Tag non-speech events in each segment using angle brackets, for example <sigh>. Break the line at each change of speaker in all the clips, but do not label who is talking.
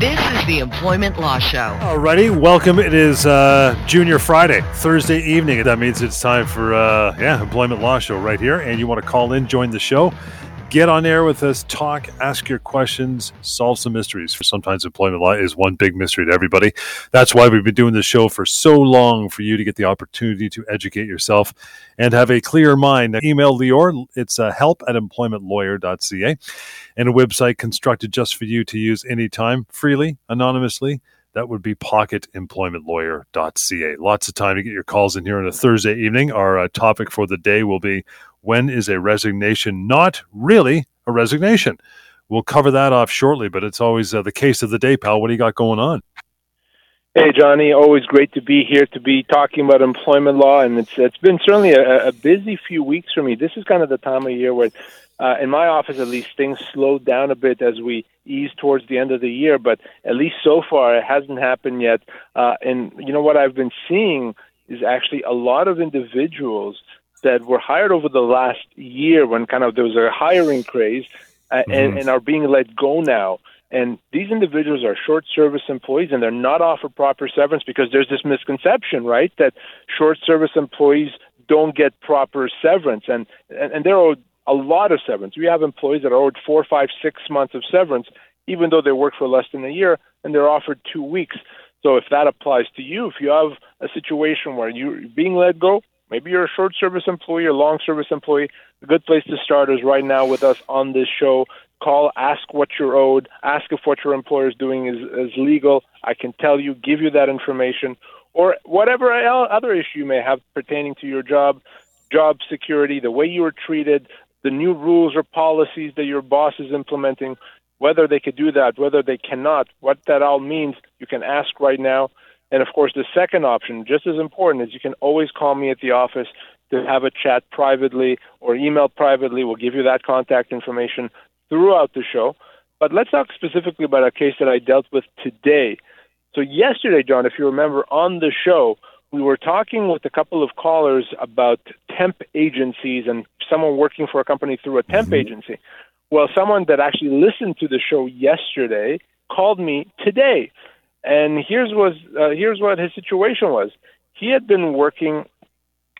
This is the Employment Law Show.
Alrighty, welcome. It is uh, Junior Friday, Thursday evening. That means it's time for uh, yeah, Employment Law Show right here. And you want to call in, join the show, get on air with us, talk, ask your questions, solve some mysteries. For sometimes employment law is one big mystery to everybody. That's why we've been doing this show for so long for you to get the opportunity to educate yourself and have a clear mind. Email Lior. It's uh, help at employmentlawyer.ca and a website constructed just for you to use anytime, freely, anonymously. That would be pocketemploymentlawyer.ca. Lots of time to get your calls in here on a Thursday evening. Our uh, topic for the day will be when is a resignation not really a resignation? We'll cover that off shortly, but it's always uh, the case of the day, pal. What do you got going on?
Hey, Johnny. Always great to be here to be talking about employment law, and it's it's been certainly a, a busy few weeks for me. This is kind of the time of year where, uh, in my office at least, things slowed down a bit as we ease towards the end of the year. But at least so far, it hasn't happened yet. Uh, and you know what I've been seeing is actually a lot of individuals that were hired over the last year when kind of there was a hiring craze uh, mm-hmm. and, and are being let go now. And these individuals are short service employees and they're not offered proper severance because there's this misconception, right, that short service employees don't get proper severance. And, and, and they're owed a lot of severance. We have employees that are owed four, five, six months of severance, even though they work for less than a year and they're offered two weeks. So if that applies to you, if you have a situation where you're being let go, Maybe you're a short service employee or long service employee. A good place to start is right now with us on this show. Call, ask what you're owed, ask if what your employer is doing is, is legal. I can tell you, give you that information, or whatever other issue you may have pertaining to your job, job security, the way you were treated, the new rules or policies that your boss is implementing, whether they could do that, whether they cannot, what that all means, you can ask right now. And of course, the second option, just as important, is you can always call me at the office to have a chat privately or email privately. We'll give you that contact information throughout the show. But let's talk specifically about a case that I dealt with today. So, yesterday, John, if you remember on the show, we were talking with a couple of callers about temp agencies and someone working for a company through a temp mm-hmm. agency. Well, someone that actually listened to the show yesterday called me today and here's was uh, here's what his situation was. He had been working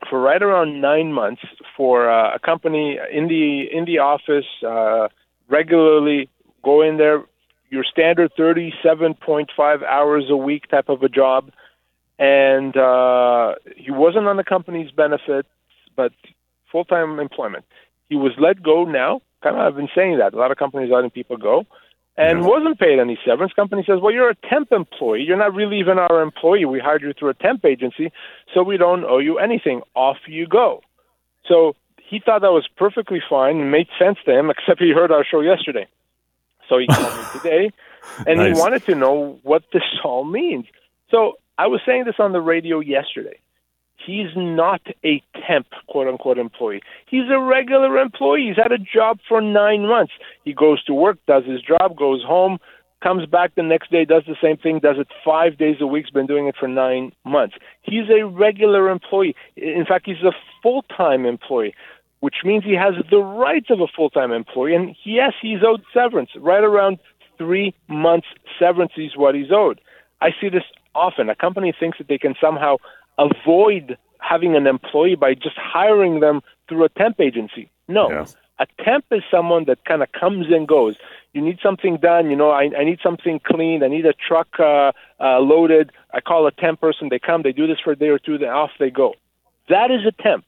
for right around nine months for uh, a company in the in the office, uh, regularly go in there, your standard 37.5 hours a week type of a job, and uh, he wasn't on the company's benefits, but full time employment. He was let go now. Kind of, I've been saying that a lot of companies letting people go and yeah. wasn't paid any severance. Company says, "Well, you're a temp employee. You're not really even our employee. We hired you through a temp agency, so we don't owe you anything. Off you go." So he thought that was perfectly fine and made sense to him, <laughs> except he heard our show yesterday. So he called me <laughs> today, and nice. he wanted to know what this <laughs> all means. So I was saying this on the radio yesterday. He's not a temp, quote unquote, employee. He's a regular employee. He's had a job for nine months. He goes to work, does his job, goes home, comes back the next day, does the same thing, does it five days a week, has been doing it for nine months. He's a regular employee. In fact, he's a full time employee, which means he has the rights of a full time employee. And yes, he's owed severance. Right around three months severance is what he's owed. I see this often. A company thinks that they can somehow avoid having an employee by just hiring them through a temp agency. No. Yeah. A temp is someone that kind of comes and goes. You need something done. You know, I, I need something cleaned. I need a truck uh, uh, loaded. I call a temp person. They come. They do this for a day or two. Then off they go. That is a temp.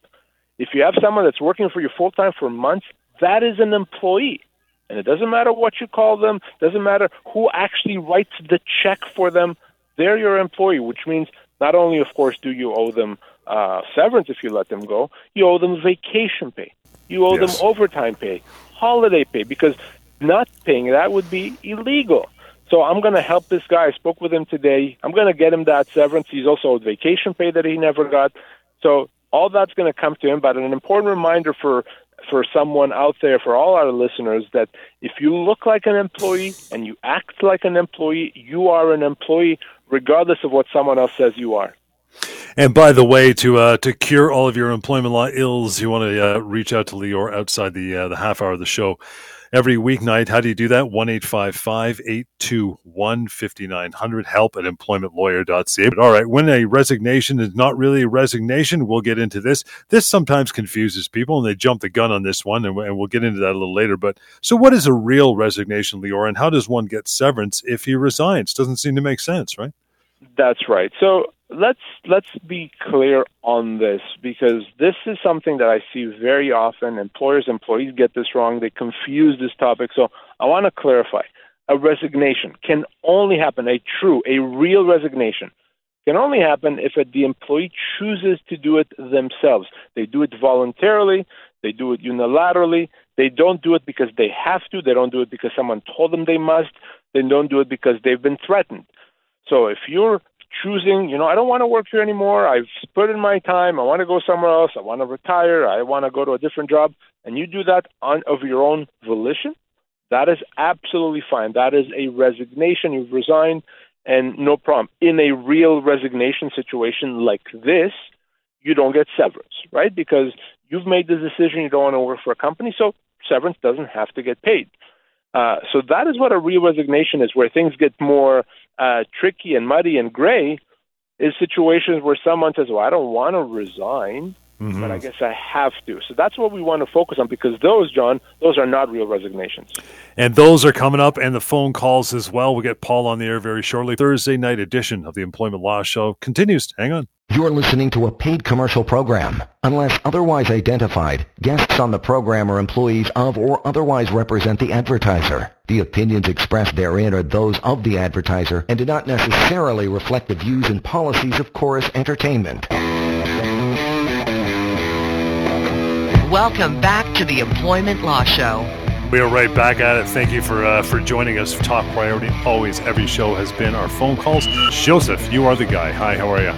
If you have someone that's working for you full time for months, that is an employee. And it doesn't matter what you call them. Doesn't matter who actually writes the check for them. They're your employee, which means not only, of course, do you owe them uh, severance if you let them go, you owe them vacation pay. You owe yes. them overtime pay, holiday pay, because not paying that would be illegal. So I'm going to help this guy. I spoke with him today. I'm going to get him that severance. He's also owed vacation pay that he never got. So all that's going to come to him. But an important reminder for for someone out there, for all our listeners, that if you look like an employee and you act like an employee, you are an employee, regardless of what someone else says you are.
And by the way, to uh, to cure all of your employment law ills, you want to uh, reach out to Lior outside the uh, the half hour of the show every weeknight. How do you do that? 1 821 5900. Help at employmentlawyer.ca. But all right, when a resignation is not really a resignation, we'll get into this. This sometimes confuses people and they jump the gun on this one, and, and we'll get into that a little later. But so, what is a real resignation, Lior, and how does one get severance if he resigns? Doesn't seem to make sense, right?
That's right. So let's let's be clear on this because this is something that I see very often. Employers, employees get this wrong. They confuse this topic. So I want to clarify. A resignation can only happen, a true, a real resignation can only happen if the employee chooses to do it themselves. They do it voluntarily, they do it unilaterally, they don't do it because they have to, they don't do it because someone told them they must, they don't do it because they've been threatened. So if you're choosing, you know, I don't want to work here anymore. I've put in my time. I want to go somewhere else. I want to retire. I want to go to a different job. And you do that on of your own volition. That is absolutely fine. That is a resignation. You've resigned, and no problem. In a real resignation situation like this, you don't get severance, right? Because you've made the decision you don't want to work for a company, so severance doesn't have to get paid. Uh, so that is what a real resignation is, where things get more uh, tricky and muddy and gray is situations where someone says, "Well, I don't want to resign, mm-hmm. but I guess I have to." So that's what we want to focus on because those, John, those are not real resignations.
And those are coming up, and the phone calls as well. We'll get Paul on the air very shortly. Thursday night edition of the Employment Law Show continues. Hang on.
You're listening to a paid commercial program. Unless otherwise identified, guests on the program are employees of or otherwise represent the advertiser. The opinions expressed therein are those of the advertiser and do not necessarily reflect the views and policies of Chorus Entertainment.
Welcome back to the Employment Law Show.
We are right back at it. Thank you for uh, for joining us. Top priority always every show has been our phone calls. Joseph, you are the guy. Hi, how are you?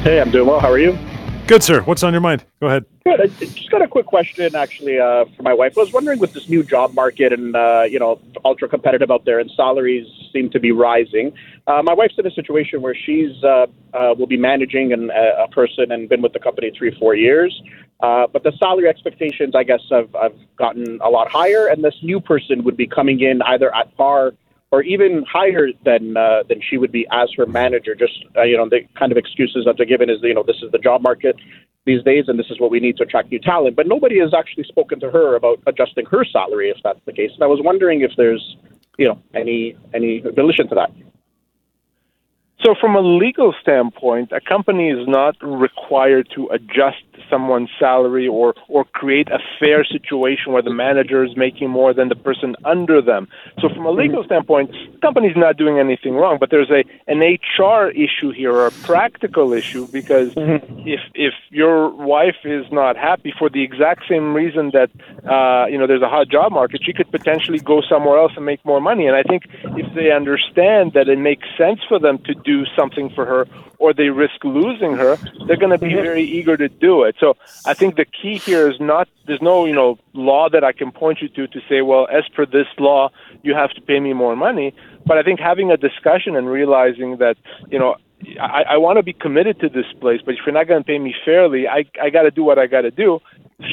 Hey, I'm doing well. How are you?
Good, sir. What's on your mind? Go ahead.
Good. I just got a quick question, actually, uh, for my wife. I was wondering, with this new job market and uh, you know, ultra competitive out there, and salaries seem to be rising. Uh, my wife's in a situation where she's uh, uh, will be managing an, a person and been with the company three, four years. Uh, but the salary expectations, I guess, have, have gotten a lot higher, and this new person would be coming in either at par or even higher than uh, than she would be as her manager. Just uh, you know, the kind of excuses that they're given is you know this is the job market these days, and this is what we need to attract new talent. But nobody has actually spoken to her about adjusting her salary if that's the case. And I was wondering if there's you know any any relation to that.
So, from a legal standpoint, a company is not required to adjust someone's salary or, or create a fair situation where the manager is making more than the person under them. So, from a legal mm-hmm. standpoint, the company's not doing anything wrong, but there's a an HR issue here or a practical issue because mm-hmm. if if your wife is not happy for the exact same reason that uh, you know there's a hot job market, she could potentially go somewhere else and make more money. And I think if they understand that it makes sense for them to do something for her or they risk losing her, they're going to be very eager to do it. So I think the key here is not there's no you know law that I can point you to to say, well, as per this law, you have to pay me more money. But I think having a discussion and realizing that you know I, I want to be committed to this place, but if you're not going to pay me fairly, I I got to do what I got to do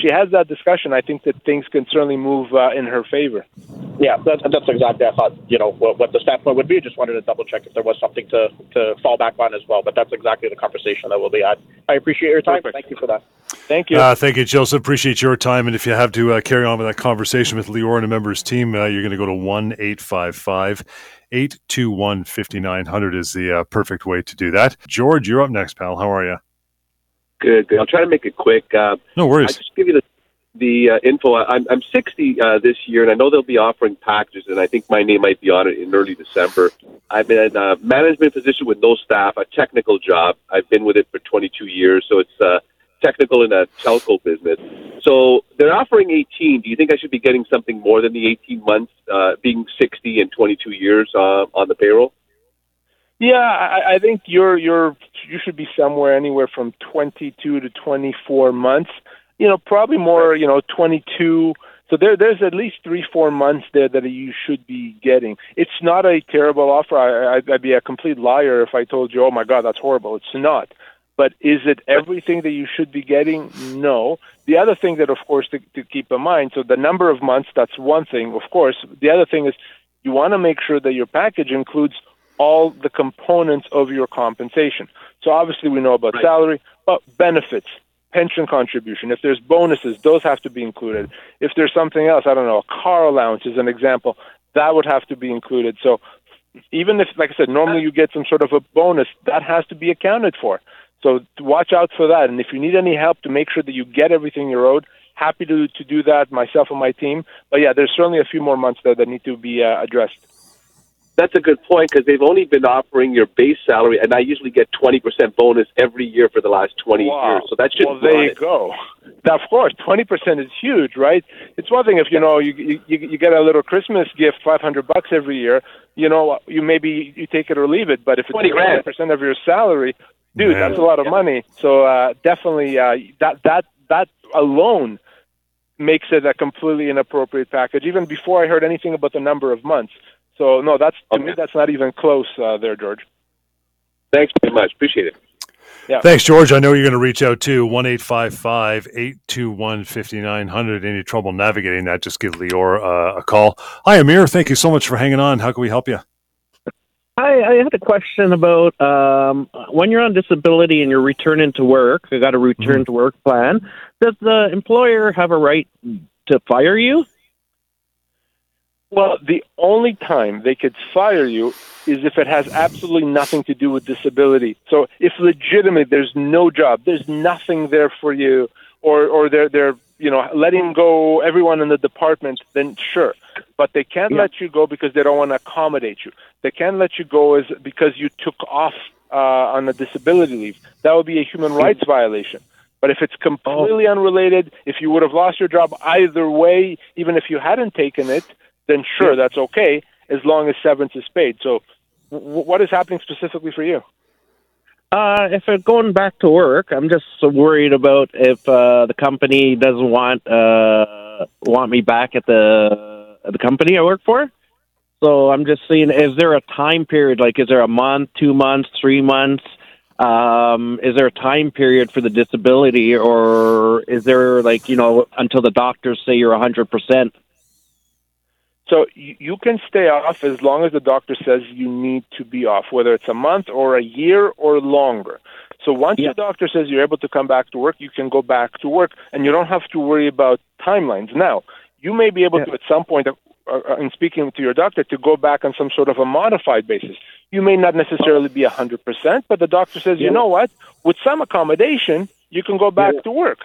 she has that discussion, I think that things can certainly move uh, in her favor.
Yeah, that's, that's exactly. I thought you know what, what the standpoint would be. Just wanted to double check if there was something to to fall back on as well. But that's exactly the conversation that we'll be at. I appreciate your time. Perfect. Thank you for that.
Thank you.
Uh, thank you, Joseph. Appreciate your time. And if you have to uh, carry on with that conversation with Lior and a member's team, uh, you're going to go to one eight five five. 821 5900 is the uh, perfect way to do that. George, you're up next, pal. How are you?
Good, good. I'll try to make it quick. Uh,
no worries.
I'll just give you the the uh, info. I'm I'm 60 uh, this year, and I know they'll be offering packages, and I think my name might be on it in early December. I'm in a management position with no staff, a technical job. I've been with it for 22 years, so it's uh, technical in a telco business. So they're offering 18. Do you think I should be getting something more than the 18 months, uh, being 60 and 22 years uh, on the payroll?
Yeah, I, I think you're you're you should be somewhere anywhere from 22 to 24 months. You know, probably more, you know, 22. So there, there's at least three, four months there that you should be getting. It's not a terrible offer. I, I'd be a complete liar if I told you, oh my God, that's horrible. It's not. But is it everything that you should be getting? No. The other thing that, of course, to, to keep in mind, so the number of months, that's one thing, of course. The other thing is you want to make sure that your package includes all the components of your compensation. So obviously we know about right. salary, but benefits, pension contribution, if there's bonuses, those have to be included. If there's something else, I don't know, a car allowance is an example, that would have to be included. So even if, like I said, normally you get some sort of a bonus, that has to be accounted for. So watch out for that. And if you need any help to make sure that you get everything you're owed, happy to, to do that, myself and my team. But yeah, there's certainly a few more months there that need to be uh, addressed.
That's a good point because they've only been offering your base salary, and I usually get 20% bonus every year for the last 20
wow.
years. So that should
Well, there you go. Now, of course, 20% is huge, right? It's one thing if, you know, you, you, you get a little Christmas gift, 500 bucks every year, you know, you maybe you take it or leave it. But if it's
20 grand.
percent of your salary, dude, that's a lot of money. So uh, definitely uh, that that that alone makes it a completely inappropriate package. Even before I heard anything about the number of months. So no, that's to okay. me that's not even close uh, there, George.
Thanks very much. Appreciate it.
Yeah. Thanks, George. I know you're going to reach out to 1 821 5900. Any trouble navigating that, just give Lior uh, a call. Hi, Amir. Thank you so much for hanging on. How can we help you?
Hi, I had a question about um, when you're on disability and you're returning to work. You got a return mm-hmm. to work plan. Does the employer have a right to fire you?
Well, the only time they could fire you is if it has absolutely nothing to do with disability. So if legitimately there's no job, there's nothing there for you, or or they're they're you know letting go everyone in the department, then sure. But they can't yeah. let you go because they don't want to accommodate you. They can't let you go is because you took off uh, on a disability leave. That would be a human rights violation. But if it's completely oh. unrelated, if you would have lost your job either way, even if you hadn't taken it, then sure, that's okay as long as severance is paid. So, w- what is happening specifically for you?
Uh, if I'm going back to work, I'm just worried about if uh, the company doesn't want uh, want me back at the at the company I work for. So I'm just seeing, is there a time period? Like, is there a month, two months, three months? Um, is there a time period for the disability, or is there like you know until the doctors say you're 100 percent?
So you can stay off as long as the doctor says you need to be off, whether it's a month or a year or longer. So once yeah. the doctor says you're able to come back to work, you can go back to work, and you don't have to worry about timelines. Now, you may be able yeah. to at some point uh, uh, in speaking to your doctor to go back on some sort of a modified basis. You may not necessarily be 100%, but the doctor says, yeah. you know what, with some accommodation, you can go back to work.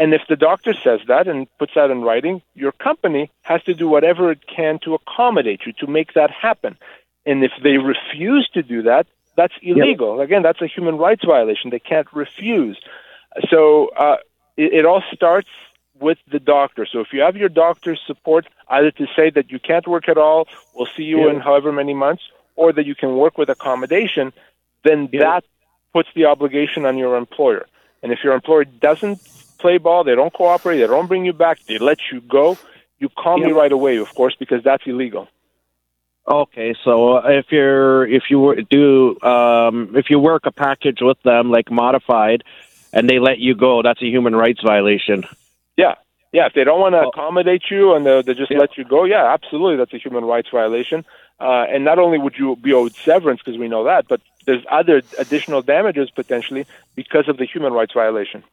And if the doctor says that and puts that in writing, your company has to do whatever it can to accommodate you, to make that happen. And if they refuse to do that, that's illegal. Yep. Again, that's a human rights violation. They can't refuse. So uh, it, it all starts with the doctor. So if you have your doctor's support, either to say that you can't work at all, we'll see you yeah. in however many months, or that you can work with accommodation, then yeah. that puts the obligation on your employer. And if your employer doesn't play ball, they don't cooperate, they don't bring you back, they let you go, you call me right away, of course, because that's illegal.
Okay, so if you're if you do um, if you work a package with them like modified, and they let you go, that's a human rights violation.
Yeah, yeah. If they don't want to accommodate you and they, they just yeah. let you go, yeah, absolutely, that's a human rights violation. Uh, and not only would you be owed severance because we know that, but there's other additional damages potentially because of the human rights violation.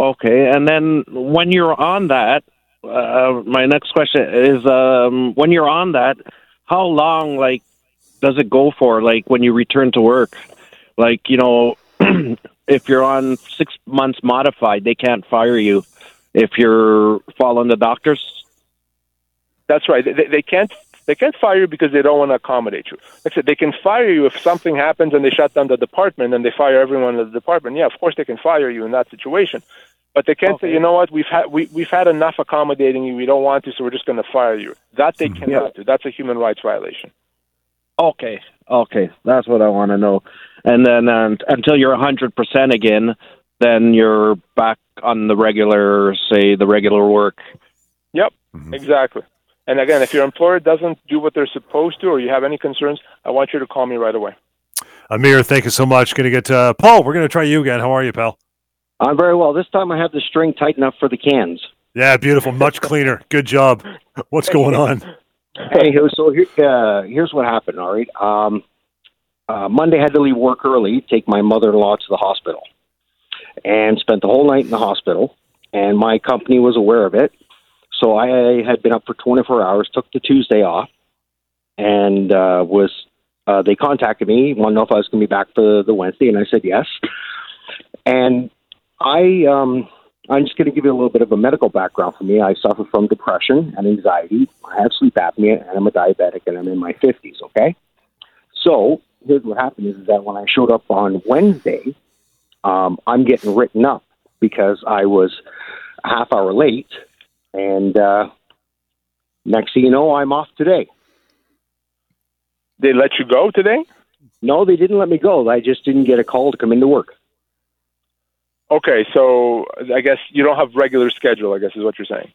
Okay, and then when you're on that, uh, my next question is: um, when you're on that, how long, like, does it go for? Like, when you return to work, like, you know, <clears throat> if you're on six months modified, they can't fire you if you're following the doctors?
That's right. They, they can't they can't fire you because they don't want to accommodate you. Like I said, they can fire you if something happens and they shut down the department and they fire everyone in the department. Yeah, of course they can fire you in that situation. But they can't okay. say, you know what, we've had we, we've had enough accommodating you. We don't want to, so we're just going to fire you. That they mm-hmm. cannot yeah. do. That's a human rights violation.
Okay, okay, that's what I want to know. And then uh, until you're 100% again, then you're back on the regular, say, the regular work.
Yep, exactly. And again, if your employer doesn't do what they're supposed to, or you have any concerns, I want you to call me right away.
Amir, thank you so much. Going to get uh, Paul. We're going to try you again. How are you, pal?
I'm very well. This time I have the string tight enough for the cans.
Yeah, beautiful. Much <laughs> cleaner. Good job. What's going on?
Hey, so here, uh, here's what happened. All right. Um, uh, Monday, I had to leave work early, take my mother-in-law to the hospital, and spent the whole night in the hospital. And my company was aware of it, so I had been up for 24 hours. Took the Tuesday off, and uh, was uh, they contacted me, want to know if I was going to be back for the Wednesday, and I said yes. And I, um, I'm just going to give you a little bit of a medical background for me. I suffer from depression and anxiety. I have sleep apnea, and I'm a diabetic, and I'm in my 50s. Okay, so here's what happened: is that when I showed up on Wednesday, um, I'm getting written up because I was a half hour late, and uh, next thing you know, I'm off today.
They let you go today?
No, they didn't let me go. I just didn't get a call to come into work.
Okay, so I guess you don't have regular schedule. I guess is what you're saying.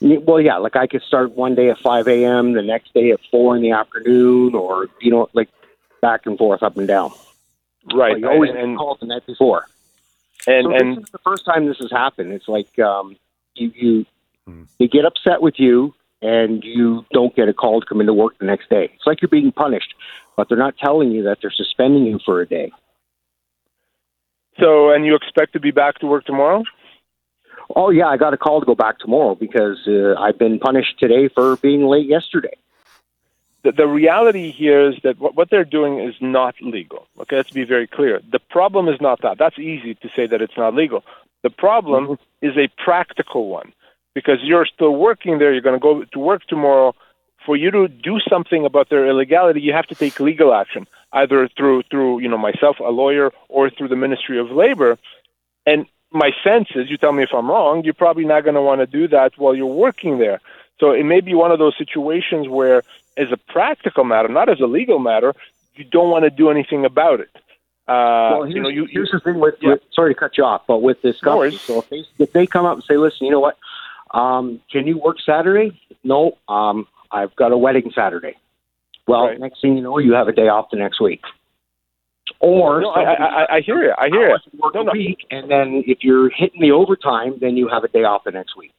Well, yeah, like I could start one day at 5 a.m., the next day at 4 in the afternoon, or, you know, like back and forth, up and down.
Right.
But you always
and,
get
and,
called the night before.
and,
so
and
this is the first time this has happened. It's like um, you, you hmm. they get upset with you, and you don't get a call to come into work the next day. It's like you're being punished, but they're not telling you that they're suspending you for a day.
So, and you expect to be back to work tomorrow?
Oh yeah, I got a call to go back tomorrow because uh, I've been punished today for being late yesterday.
the, the reality here is that what, what they're doing is not legal. Okay, let's be very clear. The problem is not that. That's easy to say that it's not legal. The problem is a practical one because you're still working there. You're going to go to work tomorrow. For you to do something about their illegality, you have to take legal action, either through through you know myself, a lawyer, or through the Ministry of Labor. And my sense is, you tell me if I'm wrong, you're probably not going to want to do that while you're working there. So it may be one of those situations where, as a practical matter, not as a legal matter, you don't want to do anything about it. Uh,
well, here's,
you know, you,
here's the thing with,
yeah.
with sorry to cut you off, but with this company, so if they if they come up and say, listen, you know what, um, can you work Saturday? No, um, I've got a wedding Saturday. Well,
Right.
next thing you know, you have a day off the next week. Or
no, I, I, I- hear you. I hear you.
work
No,
a
no.
week, and then if you're hitting the overtime, then you have a day off the next week.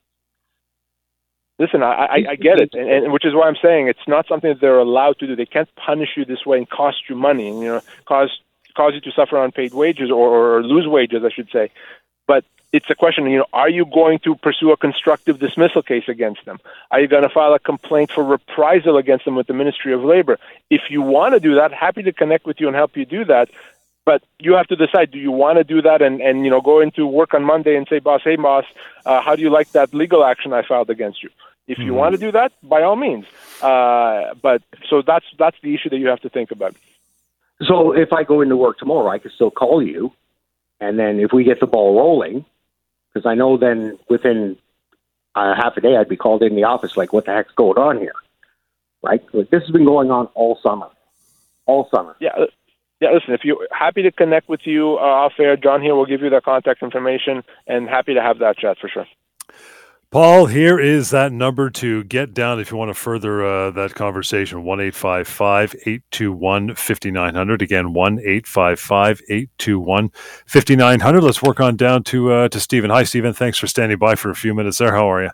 Listen, I, I, I get it, and, and which is why I'm saying it's not something that they're allowed to do. They can't punish you this way and cost you money, and you know, cause cause you to suffer unpaid wages or, or lose wages, I should say. But it's a question, you know, are you going to pursue a constructive dismissal case against them? Are you going to file a complaint for reprisal against them with the Ministry of Labor? If you want to do that, happy to connect with you and help you do that. But you have to decide: Do you want to do that, and and you know, go into work on Monday and say, "Boss, hey, boss, uh, how do you like that legal action I filed against you?" If you want to do that, by all means. Uh, but so that's that's the issue that you have to think about.
So if I go into work tomorrow, I could still call you, and then if we get the ball rolling, because I know then within uh, half a day I'd be called in the office like, what the heck's going on here, right? Like, this has been going on all summer, all summer.
Yeah. uh, Yeah, listen, if you're happy to connect with you uh, off air, John here will give you the contact information and happy to have that chat for sure.
Paul, here is that number to get down if you want to further uh, that conversation 1 821 5900. Again, 1 821 5900. Let's work on down to, uh, to Stephen. Hi, Stephen. Thanks for standing by for a few minutes there. How are you?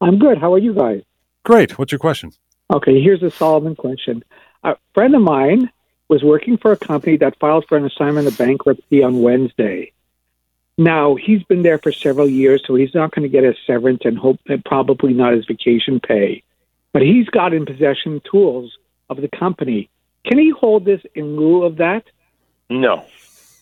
I'm good. How are you guys?
Great. What's your question?
Okay, here's a Solomon question. A friend of mine was working for a company that filed for an assignment of bankruptcy on Wednesday. Now, he's been there for several years, so he's not going to get his severance and hope and probably not his vacation pay. But he's got in possession tools of the company. Can he hold this in lieu of that?
No,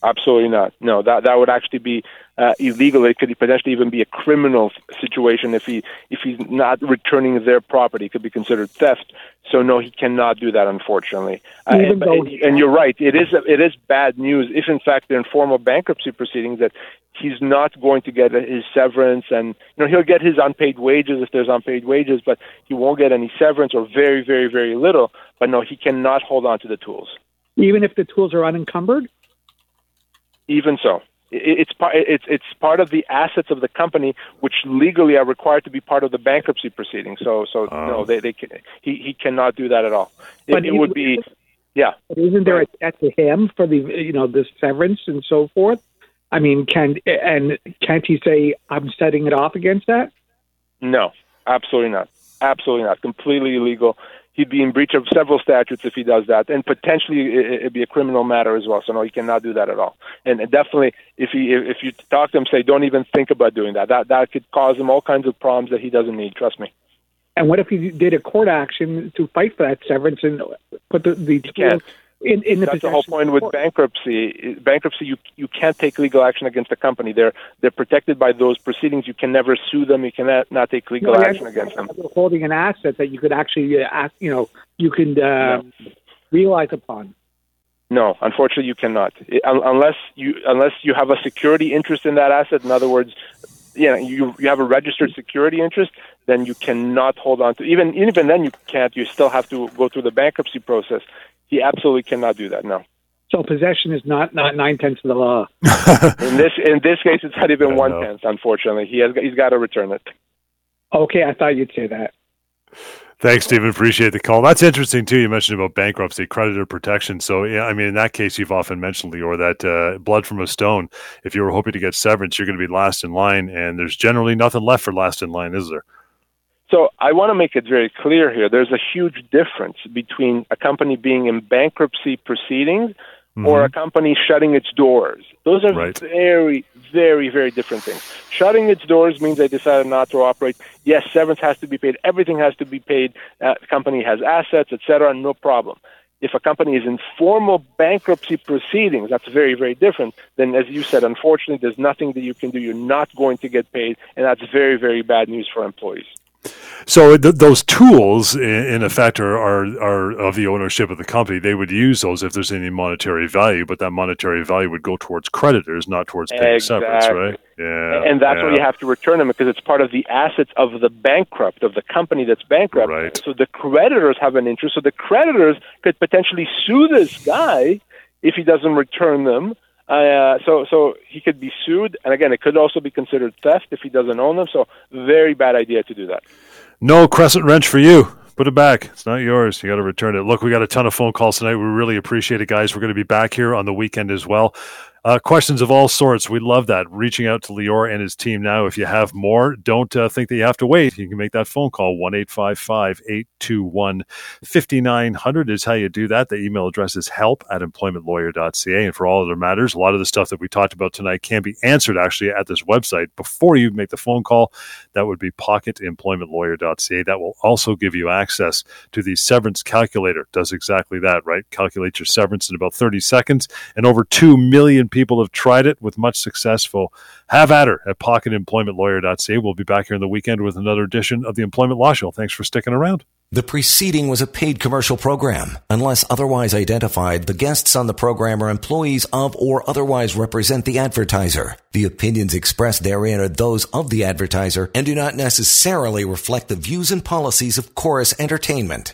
absolutely not. No, that that would actually be uh, illegal. It could potentially even be a criminal situation if he if he's not returning their property. It could be considered theft. So no, he cannot do that. Unfortunately, Uh,
Even
and,
though
and, and you're right. It is it is bad news if in fact they're in formal bankruptcy proceedings that he's not going to get his severance and you know he'll get his unpaid wages if there's unpaid wages, but he won't get any severance or very very very little. But no, he cannot hold on to the tools.
Even if the tools are unencumbered?
Even so, it's part it's it's part of the assets of the company, which legally are required to be part of the bankruptcy proceeding. So so
Oh.
no, they they can, he he cannot do that at all. It,
But
it would be yeah.
But isn't there a debt to him for the you know the severance and so forth? I mean, can and can't he say I'm setting it off against that?
No, absolutely not. Absolutely not. Completely illegal. He'd be in breach of several statutes if he does that, and potentially it- it'd be a criminal matter as well. So no, he cannot do that at all. And definitely, if he if you talk to him, say don't even think about doing that. That that could cause him all kinds of problems that he doesn't need. Trust me.
And what if he did a court action to fight for that severance and put the the. In in the
That's the whole point with bankruptcy. Bankruptcy, you you can't take legal action against the company. They're they're protected by those proceedings. You can never sue them. You cannot not take legal
No,
action against them.
Holding an asset that you could actually uh, ask, you know, you can uh, realize upon.
No, unfortunately, you cannot It- un- unless you unless you have a security interest in that asset. In other words, you know, you you have a registered security interest, then you cannot hold on to even even then you can't. You still have to go through the bankruptcy process. He absolutely cannot do that. No.
So possession is not not nine tenths of the law. <laughs>
In this in this case, it's not even
I
one
know.
tenth. Unfortunately, he has he's got to return it.
Okay, I thought you'd say that.
Thanks, Stephen. Appreciate the call. That's interesting too. You mentioned about bankruptcy, creditor protection. So, yeah, I mean, in that case, you've often mentioned, Lior, that uh, blood from a stone. If you were hoping to get severance, you're going to be last in line, and there's generally nothing left for last in line, is there?
So I want to make it very clear here. There's a huge difference between a company being in bankruptcy proceedings or a company shutting its doors. Those are
Right.
very, very, very different things. Shutting its doors means they decided not to operate. Yes, severance has to be paid. Everything has to be paid. Uh, the company has assets, etc. No problem. If a company is in formal bankruptcy proceedings, that's very, very different. Then, as you said, unfortunately, there's nothing that you can do. You're not going to get paid, and that's very, very bad news for employees.
So th- those tools, in, in effect, are, are are of the ownership of the company. They would use those if there's any monetary value, but that monetary value would go towards creditors, not towards paying severance, right? Yeah,
and that's
yeah.
where you have to return them because it's part of the assets of the bankrupt of the company that's bankrupt.
Right.
So the creditors have an interest. So the creditors could potentially sue this guy if he doesn't return them. Uh, so so he could be sued, and again, it could also be considered theft if he doesn't own them. So very bad idea to do that.
No crescent wrench for you. Put it back. It's not yours. You got to return it. Look, we got a ton of phone calls tonight. We really appreciate it, guys. We're going to be back here on the weekend as well. Uh, questions of all sorts. We love that. Reaching out to Lior and his team now. If you have more, don't uh, think that you have to wait. You can make that phone call. 1 855 821 5900 is how you do that. The email address is help at employmentlawyer.ca. And for all other matters, a lot of the stuff that we talked about tonight can be answered actually at this website before you make the phone call. That would be pocketemploymentlawyer.ca. That will also give you access to the severance calculator. Does exactly that, right? Calculate your severance in about 30 seconds. And over 2 million people have tried it with much successful. Have at her at pocketemploymentlawyer.ca. We'll be back here in the weekend with another edition of the Employment Law Show. Thanks for sticking around.
The preceding was a paid commercial program. Unless otherwise identified, the guests on the program are employees of or otherwise represent the advertiser. The opinions expressed therein are those of the advertiser and do not necessarily reflect the views and policies of Chorus Entertainment.